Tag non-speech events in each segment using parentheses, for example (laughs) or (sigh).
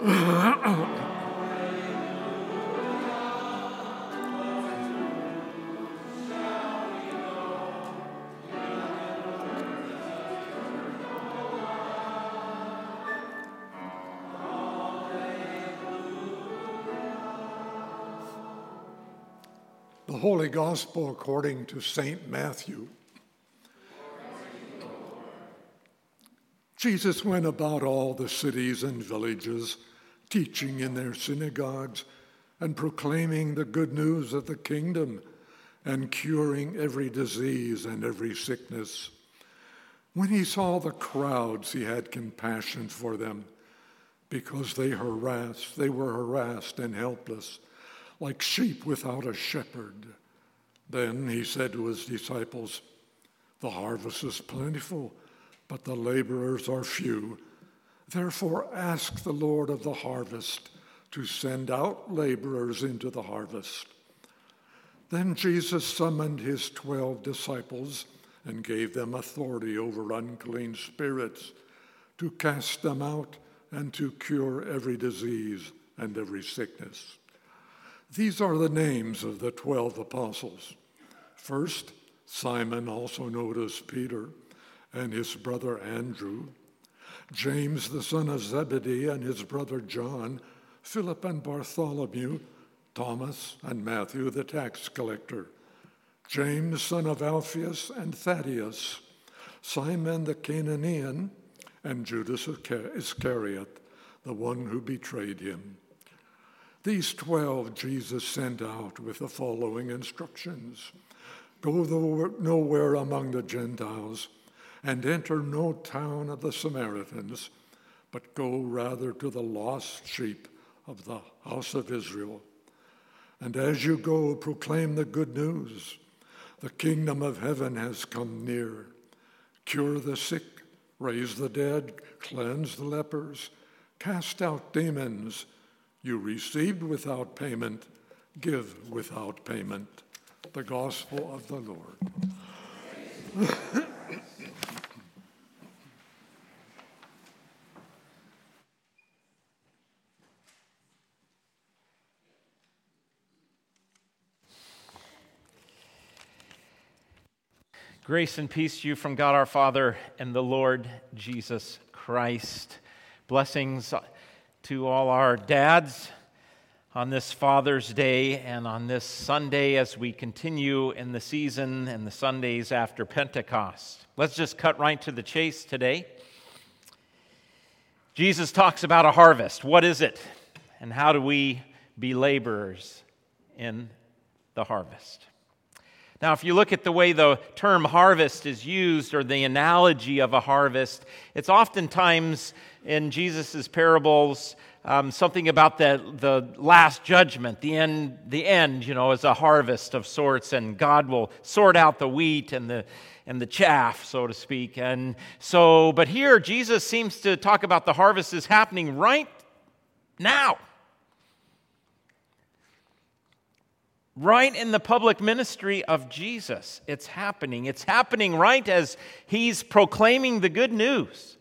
The Holy Gospel according to St. Matthew. Jesus went about all the cities and villages, teaching in their synagogues and proclaiming the good news of the kingdom and curing every disease and every sickness. When he saw the crowds, he had compassion for them because they harassed, they were harassed and helpless like sheep without a shepherd. Then he said to his disciples, The harvest is plentiful, but the laborers are few. Therefore, ask the Lord of the harvest to send out laborers into the harvest. Then Jesus summoned his twelve disciples and gave them authority over unclean spirits to cast them out and to cure every disease and every sickness. These are the names of the twelve apostles. First, Simon, also known as Peter, and his brother Andrew, James, the son of Zebedee, and his brother John, Philip and Bartholomew, Thomas and Matthew, the tax collector, James, son of Alphaeus, and Thaddeus, Simon the Cananaean, and Judas Iscariot, the one who betrayed him. These twelve Jesus sent out with the following instructions Go nowhere among the Gentiles and enter no town of the Samaritans, but go rather to the lost sheep of the house of Israel. And as you go, proclaim the good news. The kingdom of heaven has come near. Cure the sick, raise the dead, cleanse the lepers, cast out demons. You received without payment, give without payment. The gospel of the Lord. (laughs) Grace and peace to you from God our Father and the Lord Jesus Christ. Blessings to all our dads on this Father's Day and on this Sunday as we continue in the season and the Sundays after Pentecost. Let's just cut right to the chase today. Jesus talks about a harvest. What is it? And how do we be laborers in the harvest? Now, if you look at the way the term harvest is used or the analogy of a harvest, it's oftentimes in Jesus' parables um, something about the, the last judgment, the end, the end, you know, is a harvest of sorts, and God will sort out the wheat and the, and the chaff, so to speak. And so, but here Jesus seems to talk about the harvest is happening right now. Right in the public ministry of Jesus. It's happening. It's happening right as he's proclaiming the good news.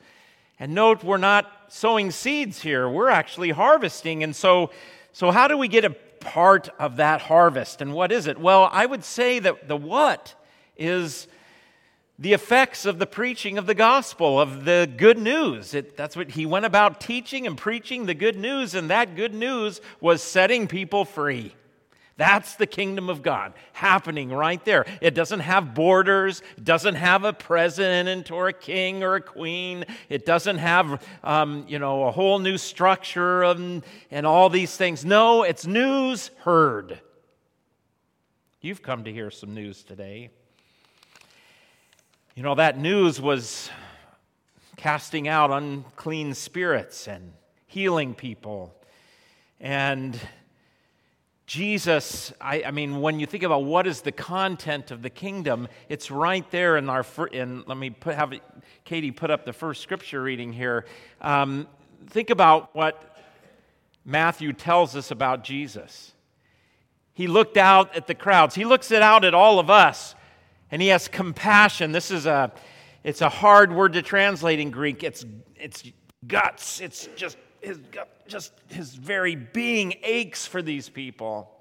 And note, we're not sowing seeds here, we're actually harvesting. And so, so how do we get a part of that harvest? And what is it? Well, I would say that the what is the effects of the preaching of the gospel, of the good news. It, that's what he went about teaching and preaching the good news, and that good news was setting people free. That's the kingdom of God happening right there. It doesn't have borders, it doesn't have a president or a king or a queen, it doesn't have, um, you know, a whole new structure and, and all these things. No, it's news heard. You've come to hear some news today. You know, that news was casting out unclean spirits and healing people and Jesus, I, I, mean, when you think about what is the content of the kingdom, it's right there in our. In, let me put, have Katie put up the first scripture reading here. Um, think about what Matthew tells us about Jesus. He looked out at the crowds. He looks it out at all of us, and he has compassion. This is a, it's a hard word to translate in Greek. It's, it's guts. It's just his, just his very being aches for these people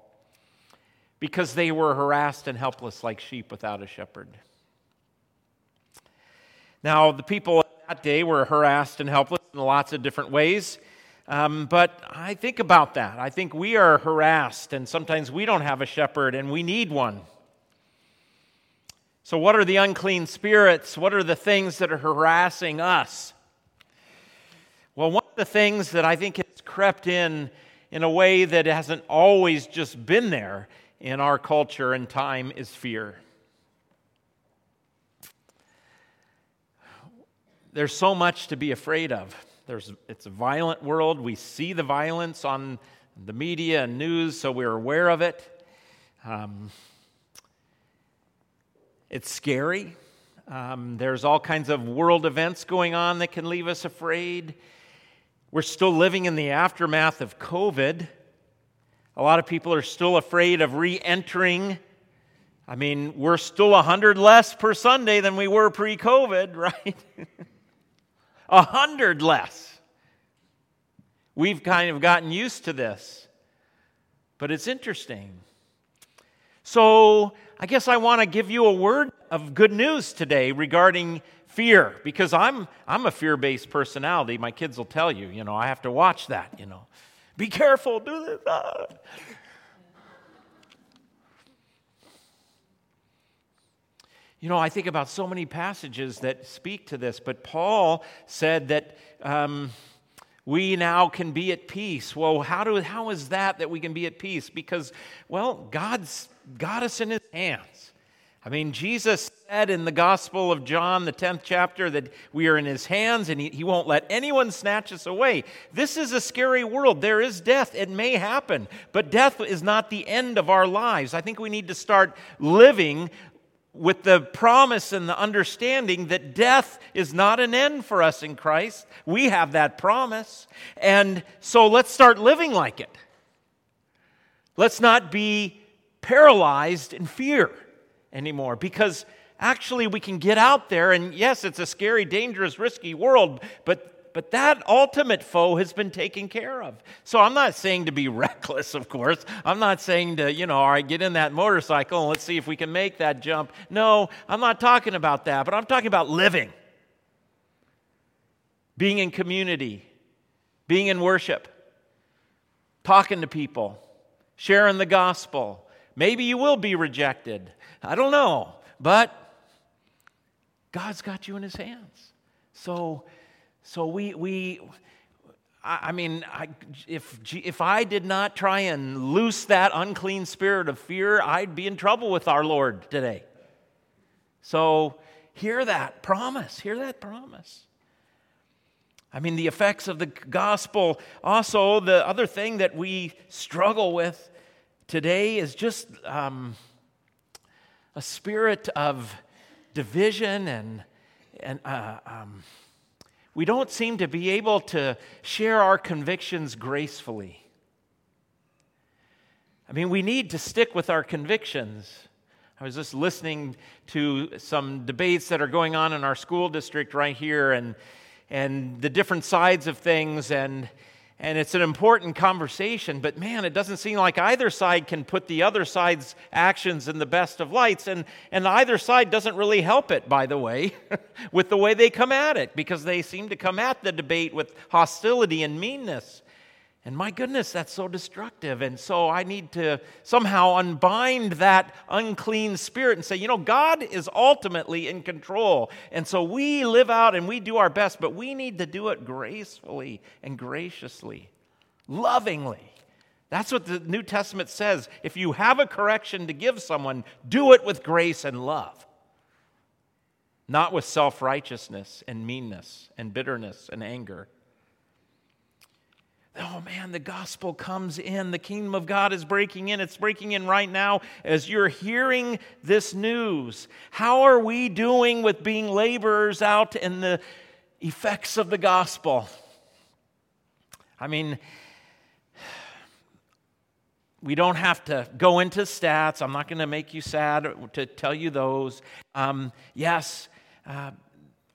because they were harassed and helpless like sheep without a shepherd. Now, the people that day were harassed and helpless in lots of different ways. Um, but I think about that. I think we are harassed, and sometimes we don't have a shepherd, and we need one. So, what are the unclean spirits? What are the things that are harassing us? The things that I think has crept in in a way that hasn't always just been there in our culture and time is fear. There's so much to be afraid of. There's, it's a violent world. We see the violence on the media and news, so we're aware of it. Um, it's scary. Um, there's all kinds of world events going on that can leave us afraid. We're still living in the aftermath of COVID. A lot of people are still afraid of re entering. I mean, we're still 100 less per Sunday than we were pre COVID, (laughs) right? A hundred less. We've kind of gotten used to this, but it's interesting. So, I guess I want to give you a word of good news today regarding fear because I'm, I'm a fear based personality. My kids will tell you, you know, I have to watch that, you know. Be careful, do this. Ah. You know, I think about so many passages that speak to this, but Paul said that um, we now can be at peace. Well, how, do, how is that that we can be at peace? Because, well, God's got us in his hands. I mean, Jesus said in the Gospel of John, the 10th chapter, that we are in his hands and he, he, won't let anyone snatch us away. This is a scary world. There is death. It may happen, but death is not the end of our lives. I think we need to start living with the promise and the understanding that death is not an end for us in Christ. We have that promise. And so let's start living like it. Let's not be paralyzed in fear anymore because actually we can get out there and yes, it's a scary, dangerous, risky world, but but that ultimate foe has been taken care of. So I'm not saying to be (laughs) reckless, of course. I'm not saying to, you know, all right, get in that motorcycle and let's see if we can make that jump. No, I'm not talking about that, but I'm talking about living, being in community, being in worship, talking to people, sharing the gospel. Maybe you will be rejected. I don't know, but God's got you in his hands. So, so we, we I, mean, I, if, if I did not try and loose that unclean spirit of fear, I'd be in trouble with our Lord today. So hear that promise. Hear that promise. I mean, the effects of the gospel. Also, the other thing that we struggle with today is just um, a spirit of division and, and uh, um, we don't seem to be able to share our convictions gracefully. I mean, we need to stick with our convictions. I was just listening to some debates that are going on in our school district right here and, and the different sides of things. And, and it's an important conversation, but man, it doesn't seem like either side can put the other side's actions in the best of lights. And, and either side doesn't really help it, by the way, (laughs) with the way they come at it, because they seem to come at the debate with hostility and meanness. And my goodness, that's so destructive. And so I need to somehow unbind that unclean spirit and say, you know, God is ultimately in control. And so we live out and we do our best, but we need to do it gracefully and graciously, lovingly. That's what the New Testament says. If you have a correction to give someone, do it with grace and love, not with self righteousness and meanness and bitterness and anger oh man, the gospel comes in. The kingdom of God is breaking in. It's breaking in right now as you're hearing this news. How are we doing with being laborers out in the effects of the gospel? I mean, we don't have to go into stats. I'm not going to make you sad to tell you those. Um, yes, uh,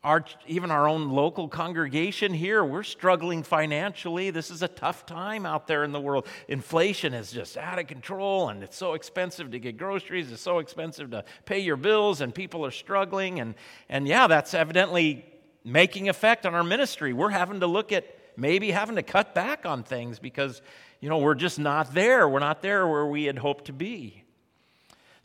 our, even our own local congregation here, we're struggling financially. This is a tough time out there in the world. Inflation is just out of control, and it's so expensive to get groceries. It's so expensive to pay your bills, and people are struggling. And, and yeah, that's evidently making effect on our ministry. We're having to look at maybe having to cut back on things because, you know, we're just not there. We're not there where we had hoped to be.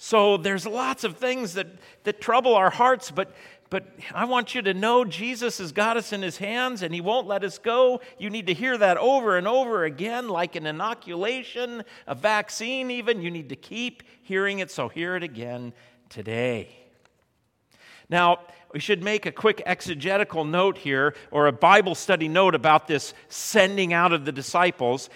So there's lots of things that, that trouble our hearts, but but I want you to know Jesus has got us in his hands and he won't let us go. You need to hear that over and over again, like an inoculation, a vaccine, even. You need to keep hearing it, so hear it again today. Now, we should make a quick exegetical note here, or a Bible study note about this sending out of the disciples.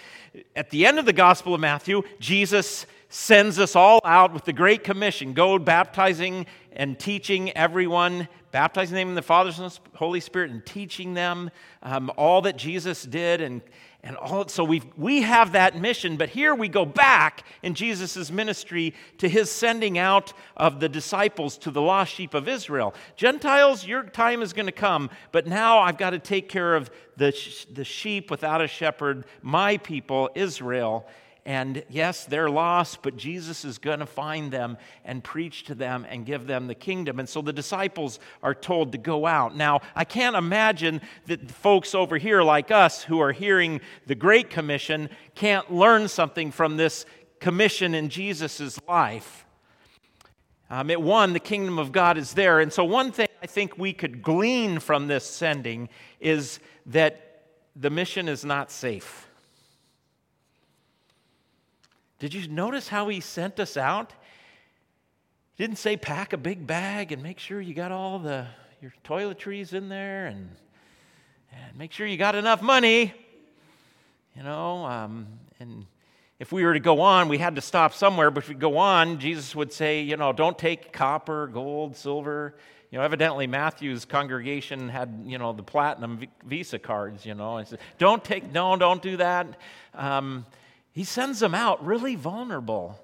At the end of the Gospel of Matthew, Jesus sends us all out with the Great Commission go baptizing and teaching everyone, baptizing them in the Father, the Holy Spirit, and teaching them um, all that Jesus did. And, and all, so we we have that mission, but here we go back in Jesus' ministry to his sending out of the disciples to the lost sheep of Israel. Gentiles, your time is going to come, but now I've got to take care of the, the sheep without a shepherd, my people, Israel. And yes, they're lost, but Jesus is going to find them and preach to them and give them the kingdom. And so the disciples are told to go out. Now, I can't imagine that folks over here, like us, who are hearing the Great Commission, can't learn something from this commission in Jesus' life. Um, it one, the kingdom of God is there. And so, one thing I think we could glean from this sending is that the mission is not safe. Did you notice how he sent us out? He didn't say pack a big bag and make sure you got all the your toiletries in there and, and make sure you got enough money. You know, um, and if we were to go on, we had to stop somewhere, but if we go on, Jesus would say, you know, don't take copper, gold, silver. You know, evidently Matthew's congregation had, you know, the platinum Visa cards, you know. And said, don't take, no, don't do that. Um, he sends them out really vulnerable.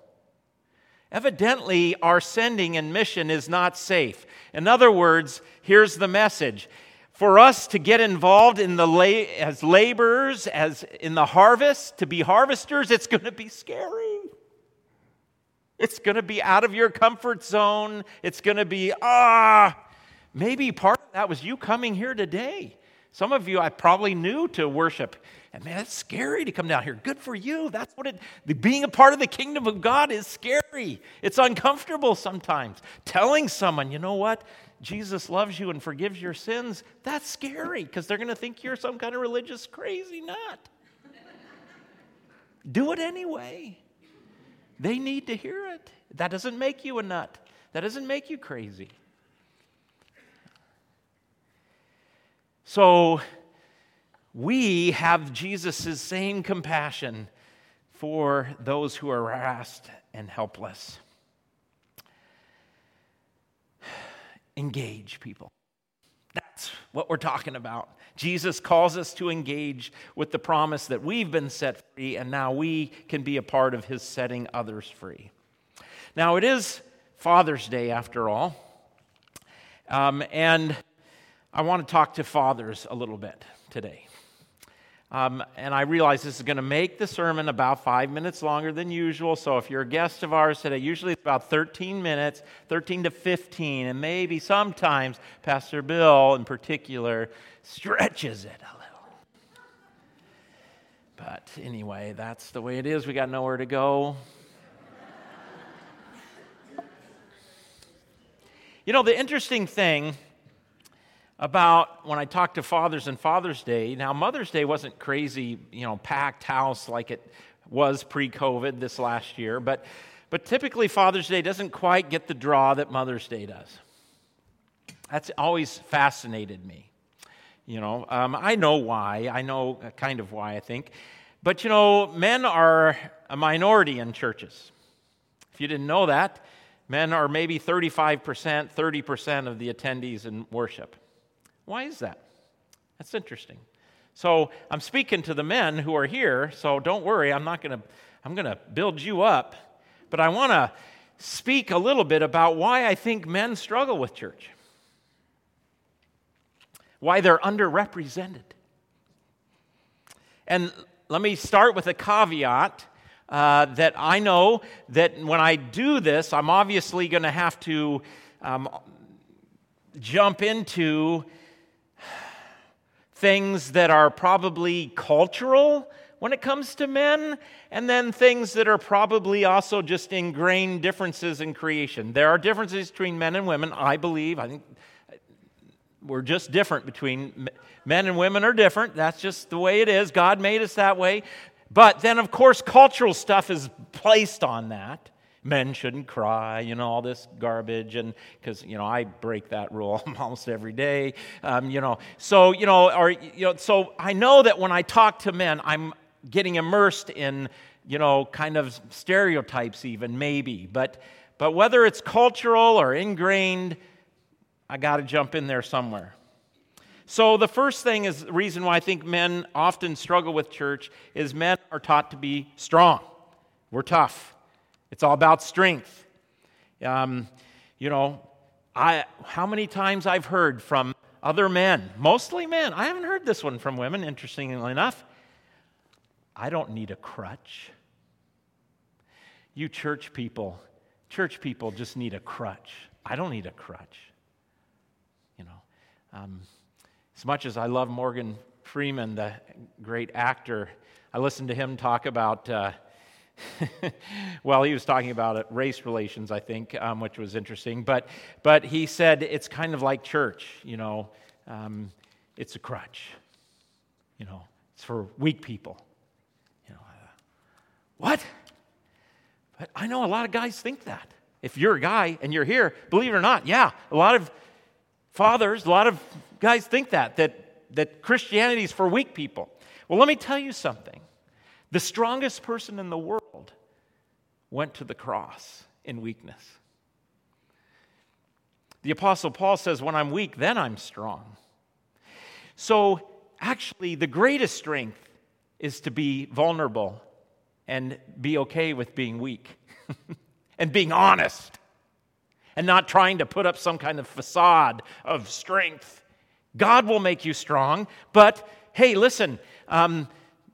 Evidently, our sending and mission is not safe. In other words, here's the message. For us to get involved in the la- as laborers, as in the harvest, to be harvesters, it's going to be scary. It's going to be out of your comfort zone. It's going to be, ah, maybe part of that was you coming here today. Some of you I probably knew to worship and man, it's scary to come down here. Good for you. That's what it, being a part of the kingdom of God is scary. It's uncomfortable sometimes. Telling someone, you know what? Jesus loves you and forgives your sins, that's scary because they're going to think you're some kind of religious crazy nut. Do it anyway. They need to hear it. That doesn't make you a nut, that doesn't make you crazy. So, we have Jesus' same compassion for those who are harassed and helpless. Engage people. That's what we're talking about. Jesus calls us to engage with the promise that we've been set free and now we can be a part of his setting others free. Now, it is Father's Day after all. Um, and I want to talk to fathers a little bit today. Um, and I realize this is going to make the sermon about five minutes longer than usual. So if you're a guest of ours today, usually it's about 13 minutes, 13 to 15. And maybe sometimes Pastor Bill, in particular, stretches it a little. But anyway, that's the way it is. We got nowhere to go. you know, the interesting thing about when I talked to fathers and Father's Day. Now, Mother's Day wasn't crazy, you know, packed house like it was pre COVID this last year, but, but typically Father's Day doesn't quite get the draw that Mother's Day does. That's always fascinated me. You know, um, I know why. I know kind of why, I think. But, you know, men are a minority in churches. If you didn't know that, men are maybe 35%, 30% of the attendees in worship. Why is that? That's interesting. So I'm speaking to the men who are here, so don't worry, I'm not going to I'm going to build you up, but I want to speak a little bit about why I think men struggle with church. why they're underrepresented. And let me start with a caveat uh, that I know that when I do this, I'm obviously going to have to um, jump into things that are probably cultural when it comes to men, and then things that are probably also just ingrained differences in creation. There are differences between men and women, I believe. I think we're just different between men and women are different. That's just the way it is. God made us that way. But then, of course, cultural stuff is placed on that. Men shouldn't cry, you know, all this garbage, and because you know I break that rule (laughs) almost every day, um, you know. So you know, or you know, so I know that when I talk to men, I'm getting immersed in you know kind of stereotypes, even maybe. But but whether it's cultural or ingrained, I got to jump in there somewhere. So, the first thing is the reason why I think men often struggle with church is men are taught to be strong. We're tough. It's all about strength. Um, you know, I, how many times I've heard from other men, mostly men, I haven't heard this one from women, interestingly enough. I don't need a crutch. You church people, church people just need a crutch. I don't need a crutch. You know, um, as much as I love Morgan Freeman, the great actor, I listened to him talk about, uh, (laughs) well, he was talking about race relations, I think, um, which was interesting. But, but he said it's kind of like church, you know, um, it's a crutch, you know, it's for weak people. You know, uh, what? But I know a lot of guys think that. If you're a guy and you're here, believe it or not, yeah, a lot of fathers, a lot of guys think that, that, that Christianity is for weak people. Well, let me tell you something. The strongest person in the world went to the cross in weakness. The Apostle Paul says, When I'm weak, then I'm strong. So, actually, the greatest strength is to be vulnerable and be okay with being weak (laughs) and being honest and not trying to put up some kind of facade of strength. God will make you strong, but hey, listen, um,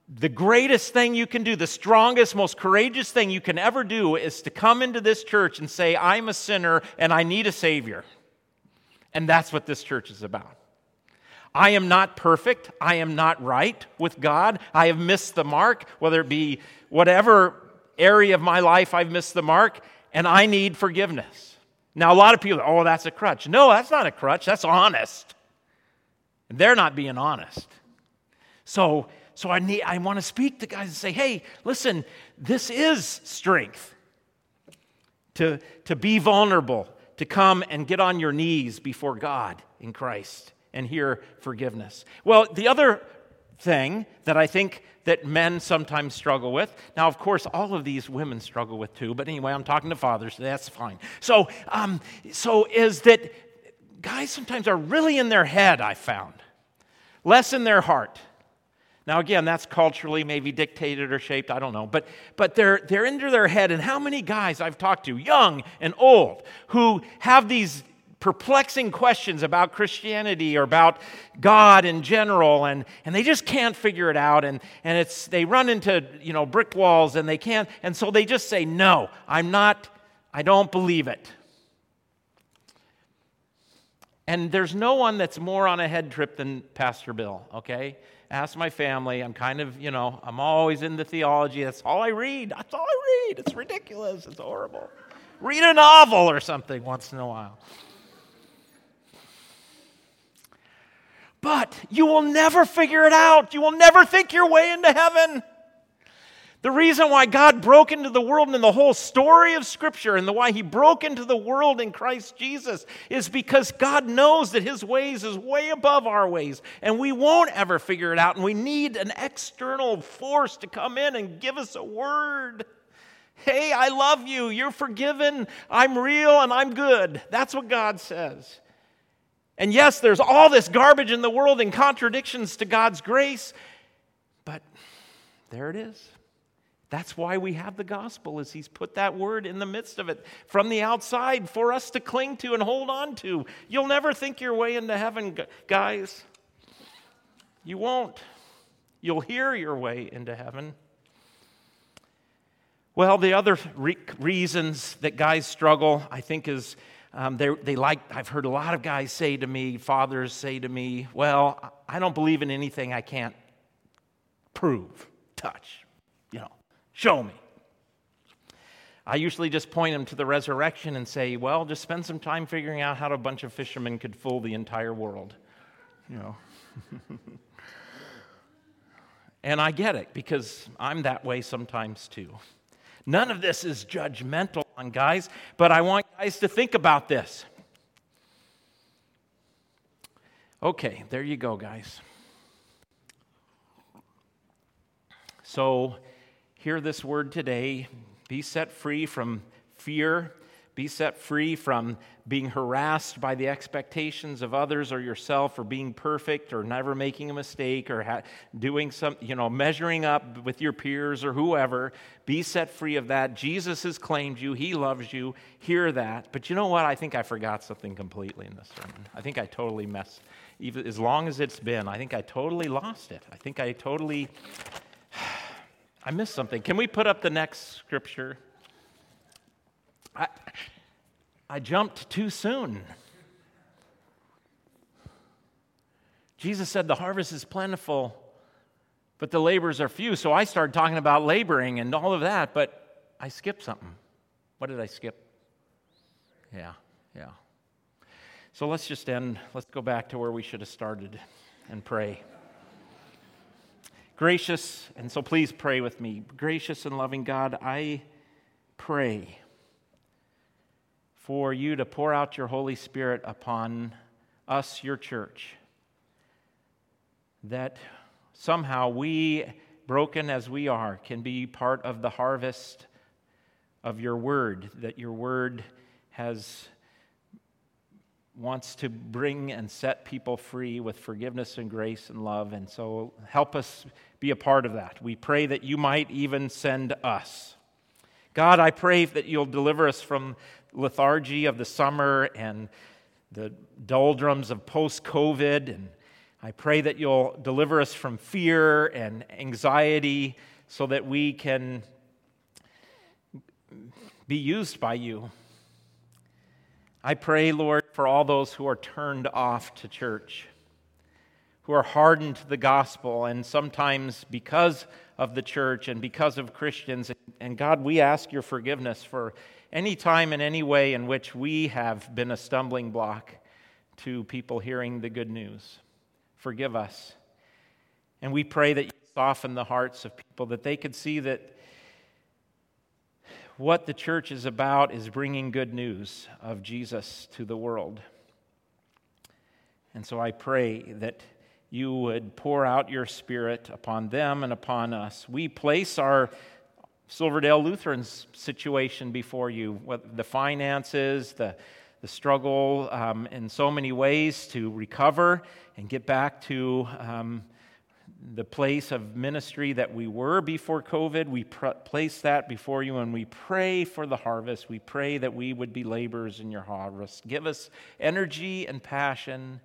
the greatest thing you can do, the strongest, most courageous thing you can ever do is to come into this church and say, I'm a sinner and I need a Savior. And that's what this church is about. I am not perfect. I am not right with God. I have missed the mark, whether it be whatever area of my life I've missed the mark, and I need forgiveness. Now, a lot of people, oh, that's a crutch. No, that's not a crutch. That's honest. And they're not being honest. So, so I, need, I want to speak to guys and say, hey, listen, this is strength to, to be vulnerable, to come and get on your knees before God in Christ and hear forgiveness. Well, the other thing that I think that men sometimes struggle with. Now, of course, all of these women struggle with too, but anyway, I'm talking to fathers, so that's fine. So, um, so is that guys sometimes are really in their head, I found, less in their heart. Now, again, that's culturally maybe dictated or shaped, I don't know. But, but they're, they're into their head. And how many guys I've talked to, young and old, who have these perplexing questions about Christianity or about God in general, and, and they just can't figure it out. And, and it's, they run into you know, brick walls and they can't. And so they just say, No, I'm not, I don't believe it. And there's no one that's more on a head trip than Pastor Bill, okay? Ask my family. I'm kind of, you know, I'm always into theology. That's all I read. That's all I read. It's ridiculous. It's horrible. Read a novel or something once in a while. But you will never figure it out. You will never think your way into heaven. The reason why God broke into the world and in the whole story of Scripture and the why He broke into the world in Christ Jesus is because God knows that His ways is way above our ways and we won't ever figure it out. And we need an external force to come in and give us a word. Hey, I love you. You're forgiven. I'm real and I'm good. That's what God says. And yes, there's all this garbage in the world and contradictions to God's grace, but there it is. That's why we have the gospel is he's put that word in the midst of it from the outside for us to cling to and hold on to. You'll never think your way into heaven, guys. You won't. You'll hear your way into heaven. Well, the other re- reasons that guys struggle, I think, is um, they like, I've heard a lot of guys say to me, fathers say to me, well, I don't believe in anything I can't prove, touch, show me. I usually just point them to the resurrection and say, well, just spend some time figuring out how a bunch of fishermen could fool the entire world. You know. (laughs) and I get it because I'm that way sometimes too. None of this is judgmental on guys, but I want guys to think about this. Okay, there you go, guys. So, hear this word today be set free from fear. Be set free from being harassed by the expectations of others or yourself, or being perfect, or never making a mistake, or ha- doing some, you know, measuring up with your peers or whoever. Be set free of that. Jesus has claimed you, He loves you. Hear that. But you know what? I think I forgot something completely in this sermon. I think I totally messed, even as long as it's been, I think I totally lost it. I think I totally I missed something. Can we put up the next scripture? I, I jumped too soon. Jesus said, The harvest is plentiful, but the laborers are few. So I started talking about laboring and all of that, but I skipped something. What did I skip? Yeah, yeah. So let's just end. Let's go back to where we should have started and pray. Gracious, and so please pray with me. Gracious and loving God, I pray for you to pour out your Holy Spirit upon us, your church, that somehow we, broken as we are, can be part of the harvest of your word, that your word has wants to bring and set people free with forgiveness and grace and love. And so help us be a part of that. We pray that you might even send us. God, I pray that you'll deliver us from lethargy of the summer and the doldrums of post COVID. And I pray that you'll deliver us from fear and anxiety so that we can be used by you I pray, Lord, for all those who are turned off to church, who are hardened to the gospel, and sometimes because of the church and because of Christians. And God, we ask your forgiveness for any time and any way in which we have been a stumbling block to people hearing the good news. Forgive us. And we pray that you soften the hearts of people, that they could see that what the church is about is bringing good news of Jesus to the world. And so I pray that you would pour out your spirit upon them and upon us. We place our Silverdale Lutheran's situation before you, the finances, the, the struggle um, in so many ways to recover and get back to um, the place of ministry that we were before COVID. We pr- place that before you and we pray for the harvest. We pray that we would be laborers in your harvest. Give us energy and passion.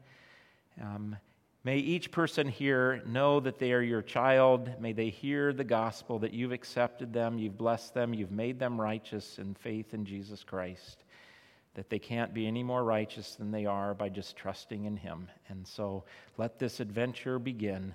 Um, may each person here know that they are your child. May they hear the gospel that you've accepted them, you've blessed them, you've made them righteous in faith in Jesus Christ. That they can't be any more righteous than they are by just trusting in Him. And so let this adventure begin.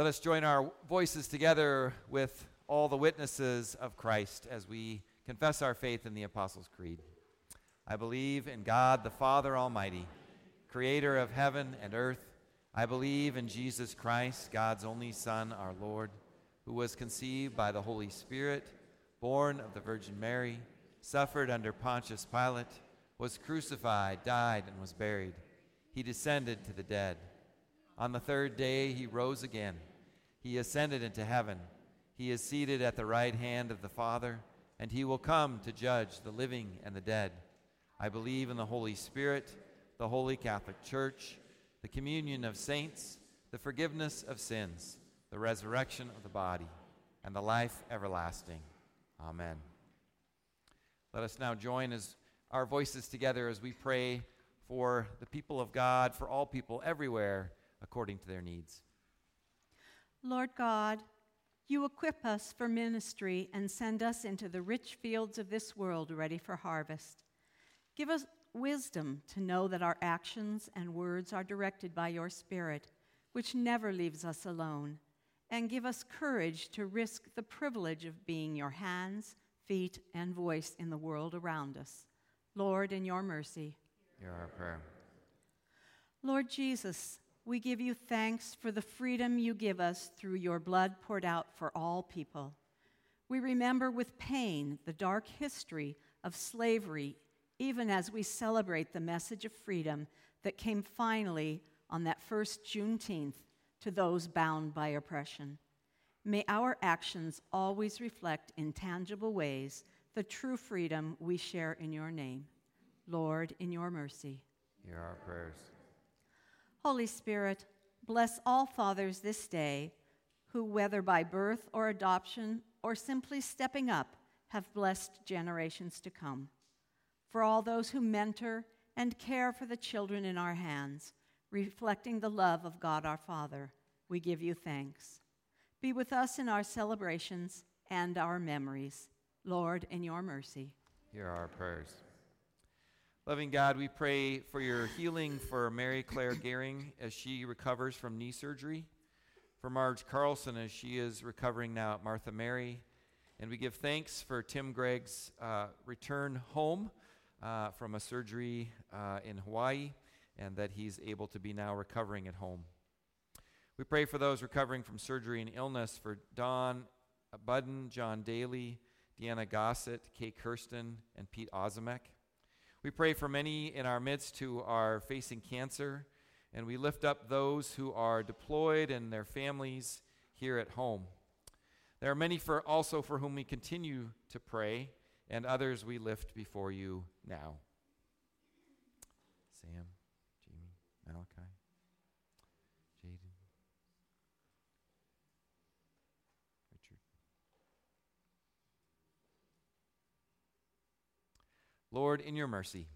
Let us join our voices together with all the witnesses of Christ as we confess our faith in the Apostles' Creed. I believe in God the Father Almighty, creator of heaven and earth. I believe in Jesus Christ, God's only Son, our Lord, who was conceived by the Holy Spirit, born of the Virgin Mary, suffered under Pontius Pilate, was crucified, died, and was buried. He descended to the dead. On the third day, he rose again. He ascended into heaven. He is seated at the right hand of the Father, and he will come to judge the living and the dead. I believe in the Holy Spirit, the holy Catholic Church, the communion of saints, the forgiveness of sins, the resurrection of the body, and the life everlasting. Amen. Let us now join as our voices together as we pray for the people of God, for all people everywhere according to their needs. Lord God, you equip us for ministry and send us into the rich fields of this world ready for harvest. Give us wisdom to know that our actions and words are directed by your Spirit, which never leaves us alone. And give us courage to risk the privilege of being your hands, feet, and voice in the world around us. Lord, in your mercy. Hear our prayer. Lord Jesus, we give you thanks for the freedom you give us through your blood poured out for all people. We remember with pain the dark history of slavery, even as we celebrate the message of freedom that came finally on that first Juneteenth to those bound by oppression. May our actions always reflect in tangible ways the true freedom we share in your name. Lord, in your mercy. Hear our prayers. Holy Spirit, bless all fathers this day who, whether by birth or adoption or simply stepping up, have blessed generations to come. For all those who mentor and care for the children in our hands, reflecting the love of God our Father, we give you thanks. Be with us in our celebrations and our memories. Lord, in your mercy. Hear our prayers. Loving God, we pray for your healing for Mary Claire Gehring as she recovers from knee surgery, for Marge Carlson as she is recovering now at Martha Mary. And we give thanks for Tim Gregg's uh, return home uh, from a surgery uh, in Hawaii and that he's able to be now recovering at home. We pray for those recovering from surgery and illness for Don Budden, John Daly, Deanna Gossett, Kay Kirsten, and Pete Ozimek. We pray for many in our midst who are facing cancer, and we lift up those who are deployed and their families here at home. There are many for also for whom we continue to pray, and others we lift before you now. Sam, Lord, in your mercy.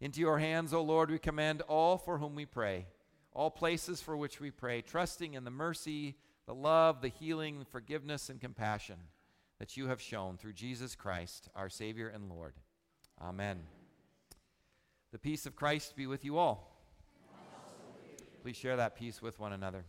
Into your hands, O Lord, we commend all for whom we pray, all places for which we pray, trusting in the mercy, the love, the healing, forgiveness, and compassion that you have shown through Jesus Christ, our Savior and Lord. Amen. The peace of Christ be with you all. Please share that peace with one another.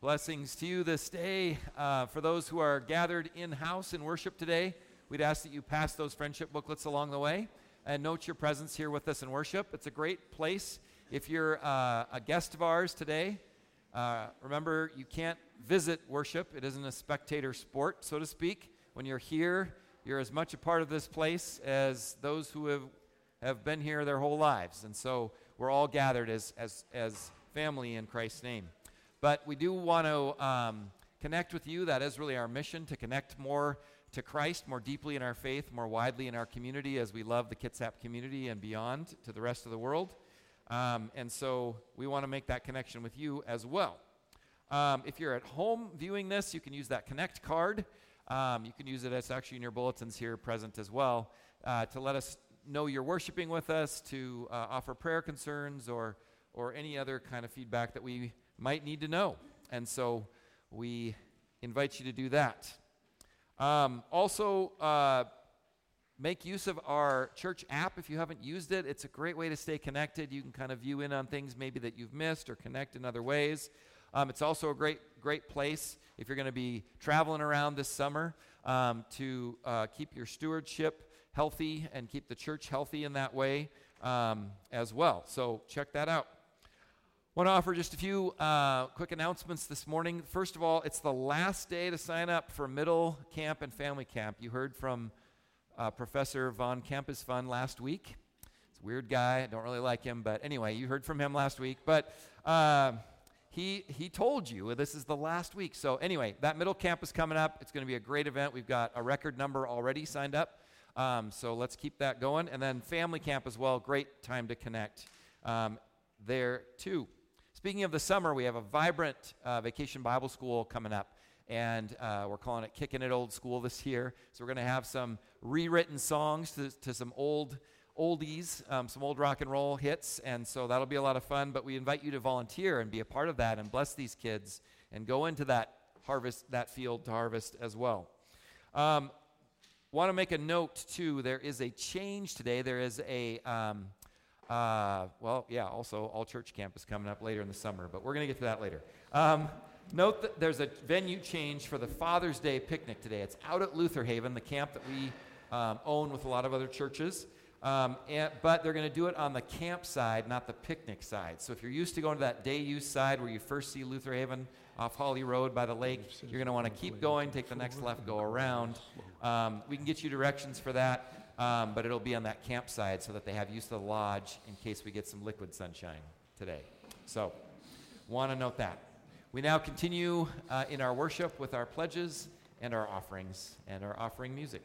Blessings to you this day. Uh, for those who are gathered in house in worship today, we'd ask that you pass those friendship booklets along the way and note your presence here with us in worship. It's a great place If you're uh, a guest of ours today, uh, remember you can't visit worship. It isn't a spectator sport, so to speak. When you're here, you're as much a part of this place as those who have, have been here their whole lives. And so we're all gathered as, as, as family in Christ's name. But we do want to um, connect with you. That is really our mission to connect more to Christ, more deeply in our faith, more widely in our community as we love the Kitsap community and beyond to the rest of the world. Um, and so we want to make that connection with you as well. Um, if you're at home viewing this, you can use that Connect card. Um, you can use it, it's actually in your bulletins here present as well, uh, to let us know you're worshiping with us, to uh, offer prayer concerns or, or any other kind of feedback that we might need to know. And so we invite you to do that. Um, also, uh, make use of our church app if you haven't used it. It's a great way to stay connected. You can kind of view in on things maybe that you've missed or connect in other ways. Um, it's also a great, great place if you're going to be traveling around this summer um, to uh, keep your stewardship healthy and keep the church healthy in that way um, as well. So check that out want to offer just a few uh, quick announcements this morning. First of all, it's the last day to sign up for middle camp and family camp. You heard from uh, Professor von Campus Fun last week. It's a weird guy. I don't really like him, but anyway, you heard from him last week. But uh, he he told you this is the last week. So anyway, that middle camp is coming up. It's going to be a great event. We've got a record number already signed up. Um, so let's keep that going. And then family camp as well. Great time to connect um, there too. Speaking of the summer, we have a vibrant uh, vacation Bible school coming up, and uh, we're calling it Kicking It Old School this year. So we're going to have some rewritten songs to, to some old oldies, um, some old rock and roll hits, and so that'll be a lot of fun. But we invite you to volunteer and be a part of that and bless these kids and go into that harvest, that field to harvest as well. Um, Want to make a note too. There is a change today. There is a um, uh, well, yeah, also All Church Camp is coming up later in the summer, but we're going to get to that later. Um, note that there's a venue change for the Father's Day picnic today. It's out at Luther Haven, the camp that we um, own with a lot of other churches. Um, and, but they're going to do it on the camp side, not the picnic side. So if you're used to going to that day use side where you first see Luther Haven off Holly Road by the lake, you're going to want to keep going, take the next left, go around. Um, we can get you directions for that um, but it'll be on that campsite so that they have use of the lodge in case we get some liquid sunshine today. So, want to note that. We now continue uh, in our worship with our pledges and our offerings and our offering music.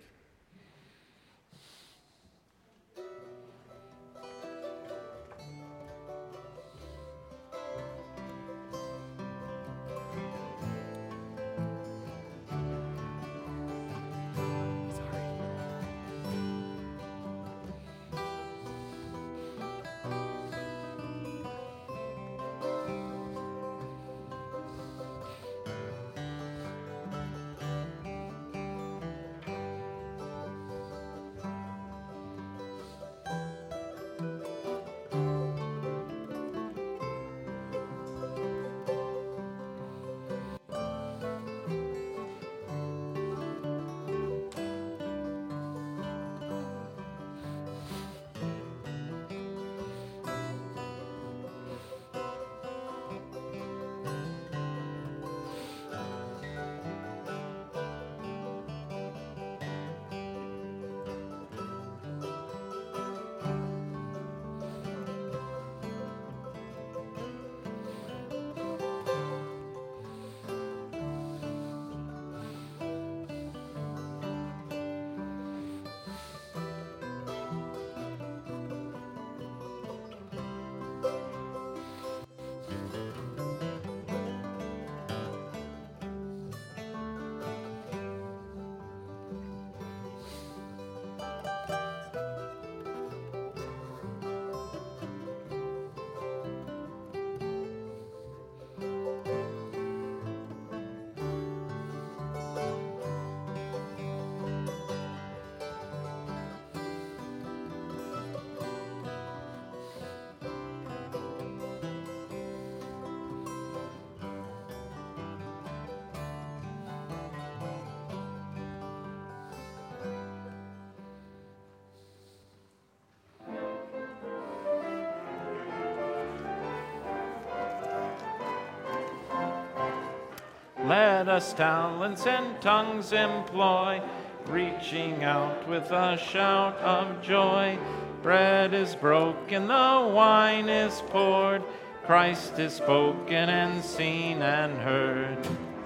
Let us talents and tongues employ, reaching out with a shout of joy. Bread is broken, the wine is poured, Christ is spoken and seen and heard.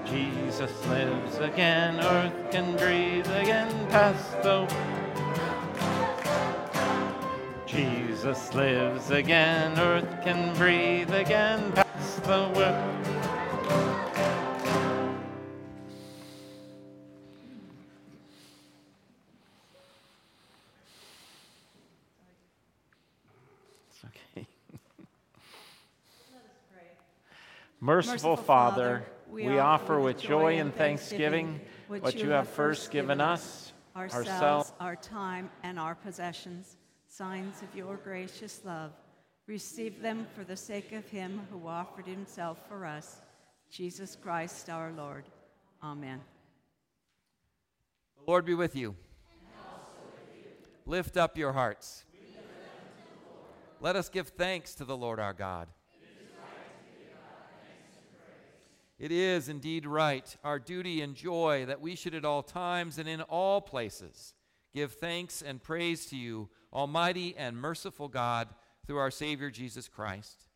Jesus lives again, earth can breathe again past the. Jesus lives again, earth can breathe again past the world. Merciful, Merciful Father, Father, we, offer with joy and thanksgiving what you have first given us, ourselves, ourselves, our time, and our possessions, signs of your gracious love. Receive them for the sake of him who offered himself for us, Jesus Christ our Lord. Amen. The Lord be with you. Lift up your hearts. Let us give thanks to the Lord our God. It is indeed right, our duty and joy, that we should at all times and in all places give thanks and praise to you, Almighty and merciful God, through our Savior Jesus Christ,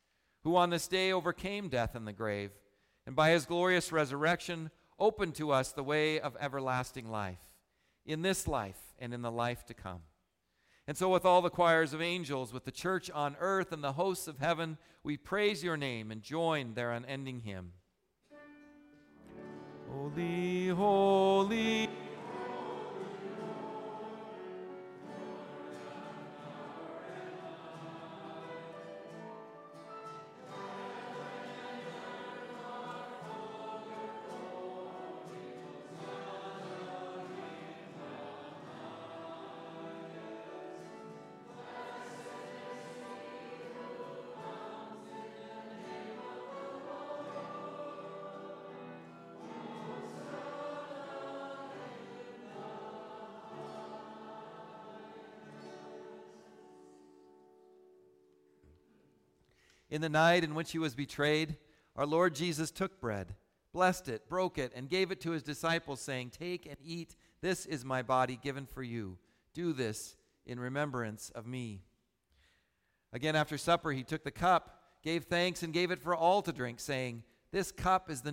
who on this day overcame death and the grave, and by his glorious resurrection opened to us the way of everlasting life, in this life and in the life to come. And so, with all the choirs of angels, with the church on earth and the hosts of heaven, we praise your name and join their unending hymn. Holy, holy. In the night in which he was betrayed, our Lord Jesus took bread, blessed it, broke it, and gave it to his disciples, saying, Take and eat. This is my body given for you. Do this in remembrance of me. Again, after supper, he took the cup, gave thanks, and gave it for all to drink, saying, This cup is the